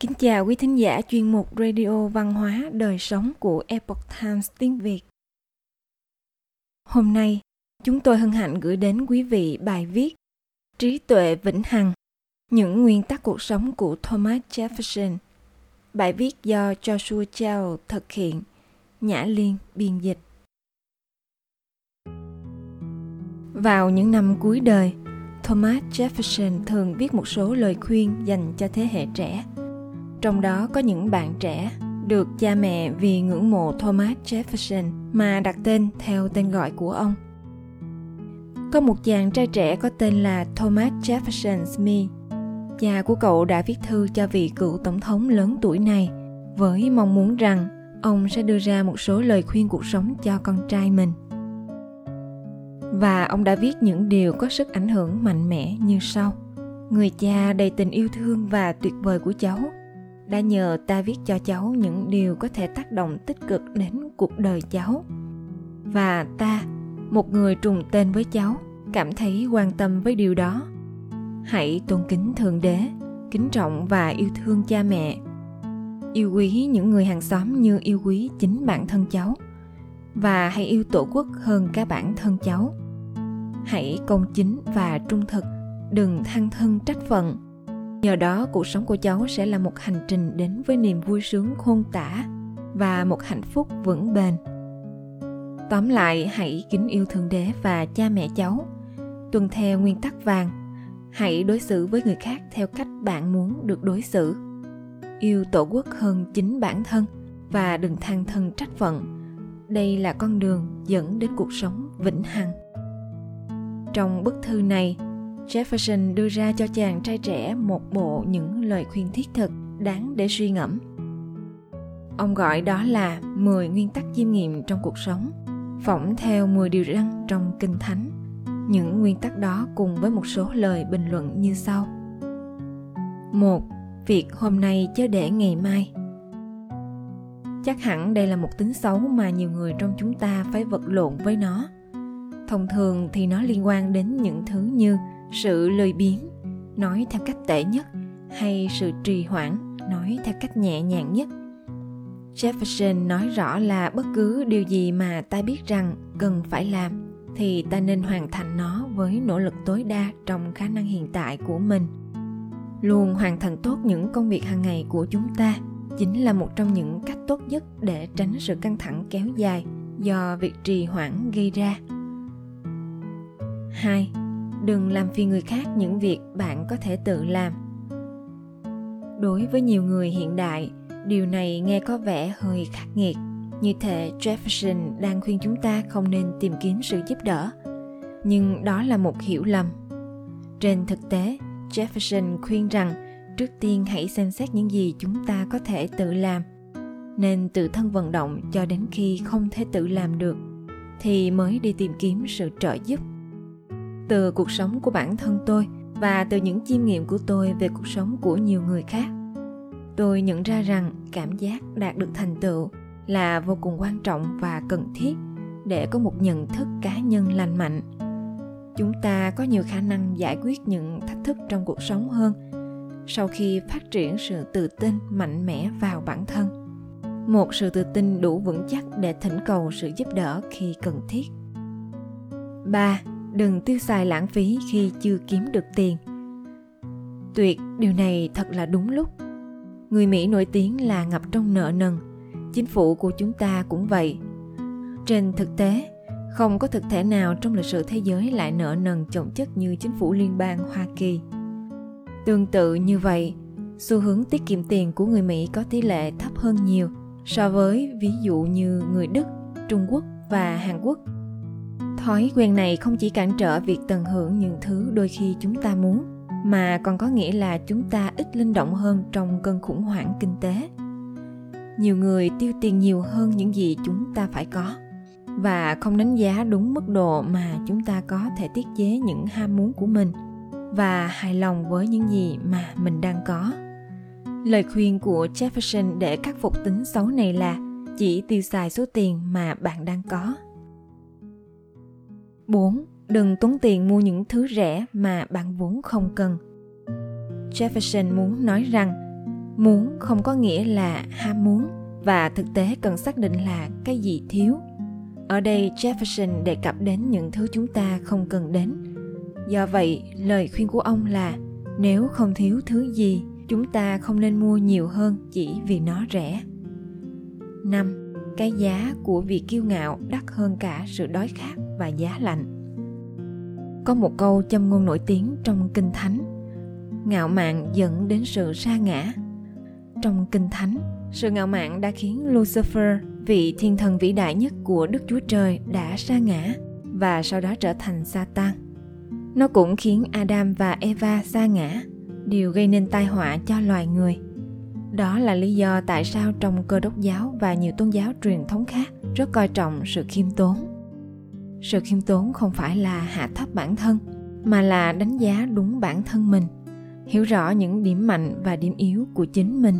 Kính chào quý thính giả chuyên mục Radio Văn hóa Đời Sống của Epoch Times tiếng Việt. Hôm nay, chúng tôi hân hạnh gửi đến quý vị bài viết Trí tuệ vĩnh hằng, những nguyên tắc cuộc sống của Thomas Jefferson. Bài viết do Joshua Chao thực hiện, Nhã Liên biên dịch. Vào những năm cuối đời, Thomas Jefferson thường viết một số lời khuyên dành cho thế hệ trẻ. Trong đó có những bạn trẻ được cha mẹ vì ngưỡng mộ Thomas Jefferson mà đặt tên theo tên gọi của ông. Có một chàng trai trẻ có tên là Thomas Jefferson Smith. Cha của cậu đã viết thư cho vị cựu tổng thống lớn tuổi này với mong muốn rằng ông sẽ đưa ra một số lời khuyên cuộc sống cho con trai mình và ông đã viết những điều có sức ảnh hưởng mạnh mẽ như sau người cha đầy tình yêu thương và tuyệt vời của cháu đã nhờ ta viết cho cháu những điều có thể tác động tích cực đến cuộc đời cháu. Và ta, một người trùng tên với cháu, cảm thấy quan tâm với điều đó. Hãy tôn kính thượng đế, kính trọng và yêu thương cha mẹ. Yêu quý những người hàng xóm như yêu quý chính bản thân cháu. Và hãy yêu tổ quốc hơn cả bản thân cháu. Hãy công chính và trung thực, đừng than thân trách phận nhờ đó, cuộc sống của cháu sẽ là một hành trình đến với niềm vui sướng, khôn tả và một hạnh phúc vững bền. Tóm lại, hãy kính yêu thượng đế và cha mẹ cháu. Tuân theo nguyên tắc vàng, hãy đối xử với người khác theo cách bạn muốn được đối xử. Yêu tổ quốc hơn chính bản thân và đừng than thân trách phận. Đây là con đường dẫn đến cuộc sống vĩnh hằng. Trong bức thư này jefferson đưa ra cho chàng trai trẻ một bộ những lời khuyên thiết thực, đáng để suy ngẫm. Ông gọi đó là 10 nguyên tắc chiêm nghiệm trong cuộc sống, phỏng theo 10 điều răn trong kinh thánh. Những nguyên tắc đó cùng với một số lời bình luận như sau. Một, việc hôm nay chớ để ngày mai. Chắc hẳn đây là một tính xấu mà nhiều người trong chúng ta phải vật lộn với nó. Thông thường thì nó liên quan đến những thứ như sự lười biếng, nói theo cách tệ nhất, hay sự trì hoãn, nói theo cách nhẹ nhàng nhất jefferson nói rõ là bất cứ điều gì mà ta biết rằng cần phải làm, thì ta nên hoàn thành nó với nỗ lực tối đa trong khả năng hiện tại của mình luôn hoàn thành tốt những công việc hàng ngày của chúng ta chính là một trong những cách tốt nhất để tránh sự căng thẳng kéo dài do việc trì hoãn gây ra. 2. Đừng làm phiền người khác những việc bạn có thể tự làm. Đối với nhiều người hiện đại, điều này nghe có vẻ hơi khắc nghiệt. Như thể Jefferson đang khuyên chúng ta không nên tìm kiếm sự giúp đỡ. Nhưng đó là một hiểu lầm. Trên thực tế, Jefferson khuyên rằng trước tiên hãy xem xét những gì chúng ta có thể tự làm nên tự thân vận động cho đến khi không thể tự làm được thì mới đi tìm kiếm sự trợ giúp từ cuộc sống của bản thân tôi và từ những chiêm nghiệm của tôi về cuộc sống của nhiều người khác. Tôi nhận ra rằng cảm giác đạt được thành tựu là vô cùng quan trọng và cần thiết để có một nhận thức cá nhân lành mạnh. Chúng ta có nhiều khả năng giải quyết những thách thức trong cuộc sống hơn sau khi phát triển sự tự tin mạnh mẽ vào bản thân. Một sự tự tin đủ vững chắc để thỉnh cầu sự giúp đỡ khi cần thiết. 3. Đừng tiêu xài lãng phí khi chưa kiếm được tiền. Tuyệt, điều này thật là đúng lúc. Người Mỹ nổi tiếng là ngập trong nợ nần. Chính phủ của chúng ta cũng vậy. Trên thực tế, không có thực thể nào trong lịch sử thế giới lại nợ nần chồng chất như chính phủ liên bang Hoa Kỳ. Tương tự như vậy, xu hướng tiết kiệm tiền của người Mỹ có tỷ lệ thấp hơn nhiều so với ví dụ như người Đức, Trung Quốc và Hàn Quốc. Thói quen này không chỉ cản trở việc tận hưởng những thứ đôi khi chúng ta muốn, mà còn có nghĩa là chúng ta ít linh động hơn trong cơn khủng hoảng kinh tế. Nhiều người tiêu tiền nhiều hơn những gì chúng ta phải có và không đánh giá đúng mức độ mà chúng ta có thể tiết chế những ham muốn của mình – và hài lòng với những gì mà mình đang có lời khuyên của jefferson để khắc phục tính xấu này là chỉ tiêu xài số tiền mà bạn đang có 4. Đừng tốn tiền mua những thứ rẻ mà bạn vốn không cần. Jefferson muốn nói rằng, muốn không có nghĩa là ham muốn và thực tế cần xác định là cái gì thiếu ở đây jefferson đề cập đến những thứ chúng ta không cần đến do vậy, lời khuyên của ông là, nếu không thiếu thứ gì, chúng ta không nên mua nhiều hơn chỉ vì nó rẻ 5. Cái giá của việc kiêu ngạo đắt hơn cả sự đói khát và giá lạnh. Có một câu châm ngôn nổi tiếng trong Kinh Thánh. Ngạo mạn dẫn đến sự sa ngã. Trong Kinh Thánh, sự ngạo mạn đã khiến Lucifer, vị thiên thần vĩ đại nhất của Đức Chúa Trời đã sa ngã và sau đó trở thành Satan. Nó cũng khiến Adam và Eva sa ngã, điều gây nên tai họa cho loài người. Đó là lý do tại sao trong cơ đốc giáo và nhiều tôn giáo truyền thống khác rất coi trọng sự khiêm tốn. Sự khiêm tốn không phải là hạ thấp bản thân, mà là đánh giá đúng bản thân mình, hiểu rõ những điểm mạnh và điểm yếu của chính mình.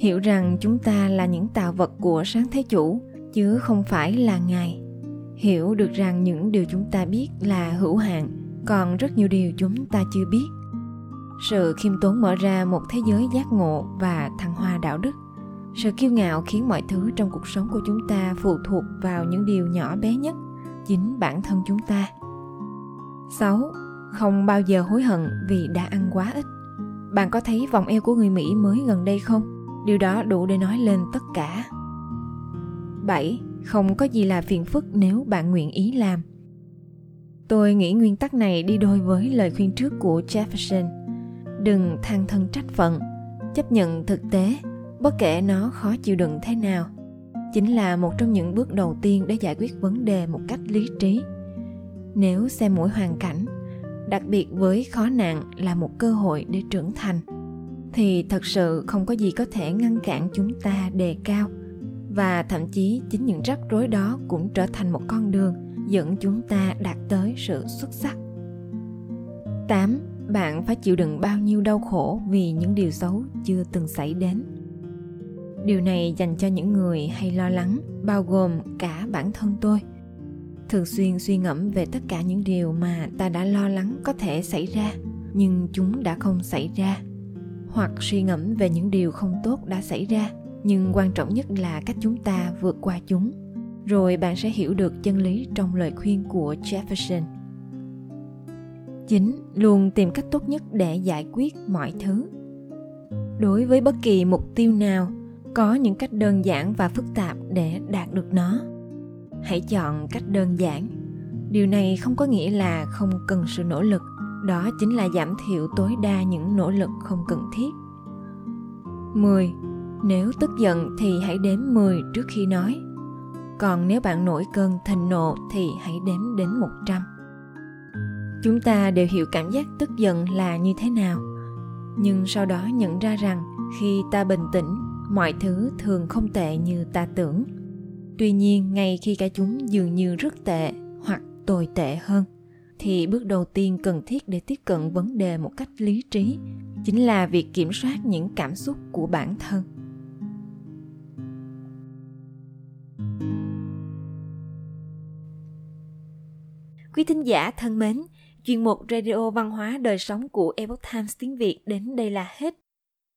Hiểu rằng chúng ta là những tạo vật của sáng thế chủ, chứ không phải là Ngài. Hiểu được rằng những điều chúng ta biết là hữu hạn, còn rất nhiều điều chúng ta chưa biết sự khiêm tốn mở ra một thế giới giác ngộ và thăng hoa đạo đức sự kiêu ngạo khiến mọi thứ trong cuộc sống của chúng ta phụ thuộc vào những điều nhỏ bé nhất chính bản thân chúng ta 6. Không bao giờ hối hận vì đã ăn quá ít. Bạn có thấy vòng eo của người Mỹ mới gần đây không? Điều đó đủ để nói lên tất cả. 7. Không có gì là phiền phức nếu bạn nguyện ý làm. Tôi nghĩ nguyên tắc này đi đôi với lời khuyên trước của Jefferson đừng than thân trách phận, chấp nhận thực tế, bất kể nó khó chịu đựng thế nào chính là một trong những bước đầu tiên để giải quyết vấn đề một cách lý trí. Nếu xem mỗi hoàn cảnh, đặc biệt với khó nạn là một cơ hội để trưởng thành, thì thật sự không có gì có thể ngăn cản chúng ta đề cao, và thậm chí chính những rắc rối đó cũng trở thành một con đường dẫn chúng ta đạt tới sự xuất sắc. 8 bạn phải chịu đựng bao nhiêu đau khổ vì những điều xấu chưa từng xảy đến điều này dành cho những người hay lo lắng, bao gồm cả bản thân tôi. Thường xuyên suy ngẫm về tất cả những điều mà ta đã lo lắng có thể xảy ra, nhưng chúng đã không xảy ra. Hoặc suy ngẫm về những điều không tốt đã xảy ra, nhưng quan trọng nhất là cách chúng ta vượt qua chúng. Rồi bạn sẽ hiểu được chân lý trong lời khuyên của jefferson. Chính, luôn tìm cách tốt nhất để giải quyết mọi thứ. Đối với bất kỳ mục tiêu nào có những cách đơn giản và phức tạp để đạt được nó. Hãy chọn cách đơn giản. Điều này không có nghĩa là không cần sự nỗ lực. Đó chính là giảm thiểu tối đa những nỗ lực không cần thiết. 10. Nếu tức giận thì hãy đếm 10 trước khi nói. Còn nếu bạn nổi cơn thịnh nộ thì hãy đếm đến 100 chúng ta đều hiểu cảm giác tức giận là như thế nào. Nhưng sau đó nhận ra rằng khi ta bình tĩnh mọi thứ thường không tệ như ta tưởng tuy nhiên, ngay khi cả chúng dường như rất tệ hoặc tồi tệ hơn, thì bước đầu tiên cần thiết để tiếp cận vấn đề một cách lý trí chính là việc kiểm soát những cảm xúc của bản thân quý thính giả thân mến, Chuyên mục Radio Văn hóa Đời Sống của Epoch Times tiếng Việt đến đây là hết.